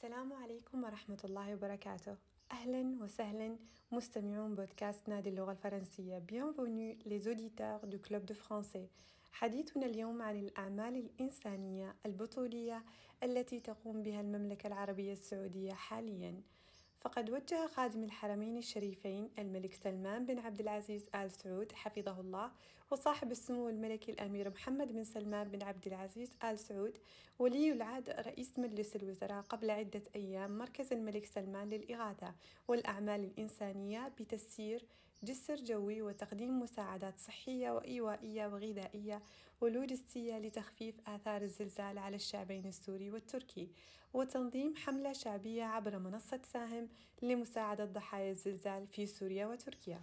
السلام عليكم ورحمة الله وبركاته. أهلا وسهلا مستمعون بودكاست نادي اللغة الفرنسية. Bienvenue les auditeurs du Club de Français. حديثنا اليوم عن الأعمال الإنسانية البطولية التي تقوم بها المملكة العربية السعودية حاليا. فقد وجه خادم الحرمين الشريفين الملك سلمان بن عبد العزيز آل سعود حفظه الله وصاحب السمو الملكي الأمير محمد بن سلمان بن عبد العزيز آل سعود ولي العهد رئيس مجلس الوزراء قبل عدة أيام مركز الملك سلمان للإغاثة والأعمال الإنسانية بتسيير جسر جوي وتقديم مساعدات صحية وإيوائية وغذائية ولوجستية لتخفيف آثار الزلزال على الشعبين السوري والتركي وتنظيم حملة شعبية عبر منصة ساهم لمساعدة ضحايا الزلزال في سوريا وتركيا.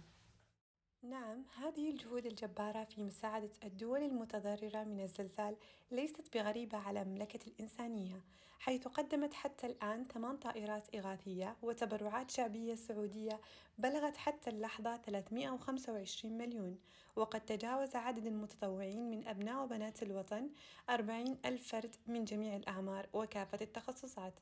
نعم هذه الجهود الجبارة في مساعدة الدول المتضررة من الزلزال ليست بغريبة على مملكة الإنسانية حيث قدمت حتى الآن ثمان طائرات إغاثية وتبرعات شعبية سعودية بلغت حتى اللحظة 325 مليون وقد تجاوز عدد المتطوعين من أبناء وبنات الوطن 40 ألف فرد من جميع الأعمار وكافة التخصصات.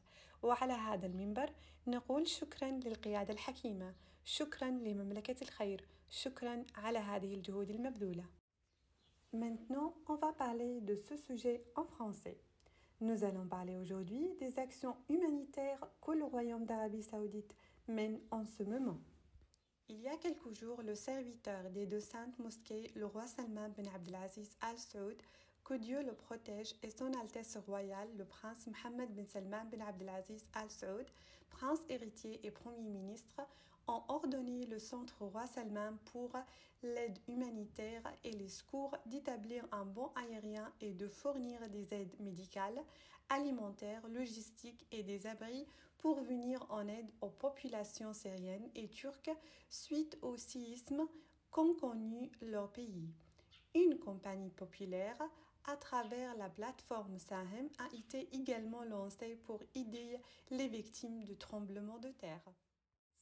وعلى هذا المنبر نقول شكرا للقيادة الحكيمة شكرا لمملكة الخير شكرا على هذه الجهود المبذولة Maintenant, on va parler de ce sujet en français. Nous allons parler aujourd'hui des actions humanitaires que le Royaume d'Arabie saoudite mène en ce moment. Il y a quelques jours, le serviteur des deux saintes mosquées, le roi Salman bin Abdelaziz Al Saoud, que Dieu le protège, et son Altesse royale, le prince Mohammed bin Salman bin Abdelaziz Al Saoud, prince héritier et premier ministre, ont ordonné le Centre Roi Salman pour l'aide humanitaire et les secours d'établir un bon aérien et de fournir des aides médicales, alimentaires, logistiques et des abris pour venir en aide aux populations syriennes et turques suite au séisme qu'ont connu leur pays. Une compagnie populaire à travers la plateforme Sahem a été également lancée pour aider les victimes de tremblements de terre.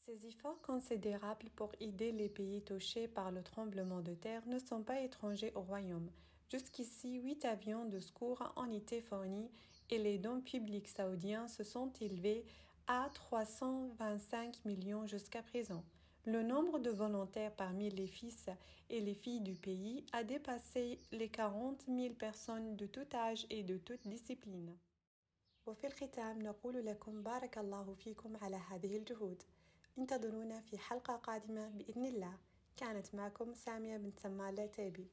Ces efforts considérables pour aider les pays touchés par le tremblement de terre ne sont pas étrangers au royaume. Jusqu'ici, huit avions de secours ont été fournis et les dons publics saoudiens se sont élevés à 325 millions jusqu'à présent. Le nombre de volontaires parmi les fils et les filles du pays a dépassé les 40 000 personnes de tout âge et de toute discipline. وفي الختام نقول لكم بارك الله فيكم على هذه الجهود انتظرونا في حلقة قادمة بإذن الله كانت معكم سامية بنت سمال العتيبي